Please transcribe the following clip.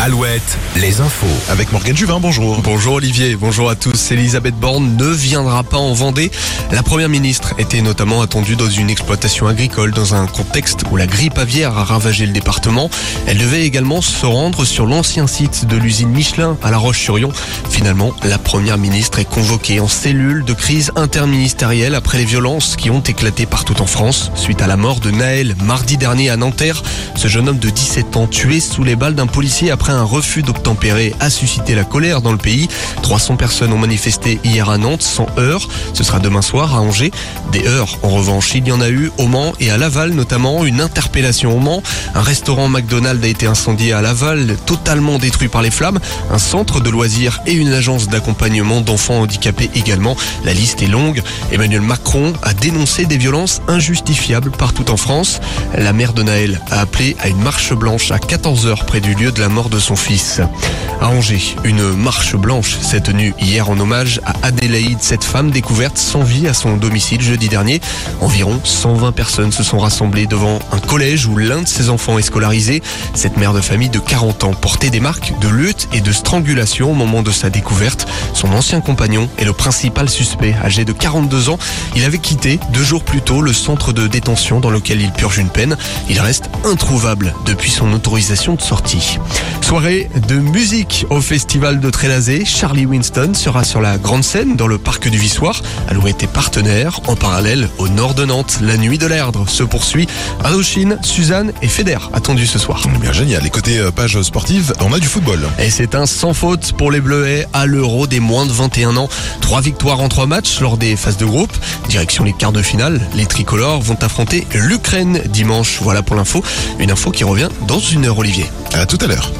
Alouette, les infos. Avec Morgane Juvin, bonjour. Bonjour Olivier, bonjour à tous. Elisabeth Borne ne viendra pas en Vendée. La première ministre était notamment attendue dans une exploitation agricole dans un contexte où la grippe aviaire a ravagé le département. Elle devait également se rendre sur l'ancien site de l'usine Michelin à La Roche-sur-Yon. Finalement, la première ministre est convoquée en cellule de crise interministérielle après les violences qui ont éclaté partout en France suite à la mort de Naël mardi dernier à Nanterre. Ce jeune homme de 17 ans tué sous les balles d'un policier après un refus d'obtempérer a suscité la colère dans le pays. 300 personnes ont manifesté hier à Nantes sans heurts. Ce sera demain soir à Angers. Des heurts, en revanche, il y en a eu au Mans et à Laval notamment. Une interpellation au Mans. Un restaurant McDonald's a été incendié à Laval, totalement détruit par les flammes. Un centre de loisirs et une agence d'accompagnement d'enfants handicapés également. La liste est longue. Emmanuel Macron a dénoncé des violences injustifiables partout en France. La mère de Naël a appelé à une marche blanche à 14h près du lieu de la mort de son fils. À Angers, une marche blanche s'est tenue hier en hommage à Adélaïde, cette femme découverte sans vie à son domicile jeudi dernier. Environ 120 personnes se sont rassemblées devant un collège où l'un de ses enfants est scolarisé. Cette mère de famille de 40 ans portait des marques de lutte et de strangulation au moment de sa découverte. Son ancien compagnon est le principal suspect, âgé de 42 ans. Il avait quitté deux jours plus tôt le centre de détention dans lequel il purge une peine. Il reste introuvable depuis son autorisation de sortie. Soirée de musique au festival de Trélazé. Charlie Winston sera sur la grande scène dans le parc du Vissoir. Alouette est partenaire. En parallèle, au nord de Nantes, la nuit de l'Erdre se poursuit. Indochine, Suzanne et Feder attendus ce soir. Bien génial. Et côté euh, page sportive, on a du football. Et c'est un sans faute pour les Bleuets à l'Euro des moins de 21 ans. Trois victoires en trois matchs lors des phases de groupe. Direction les quarts de finale, les tricolores vont affronter l'Ukraine dimanche. Voilà pour l'info. Une info qui revient dans une heure, Olivier. À tout à l'heure.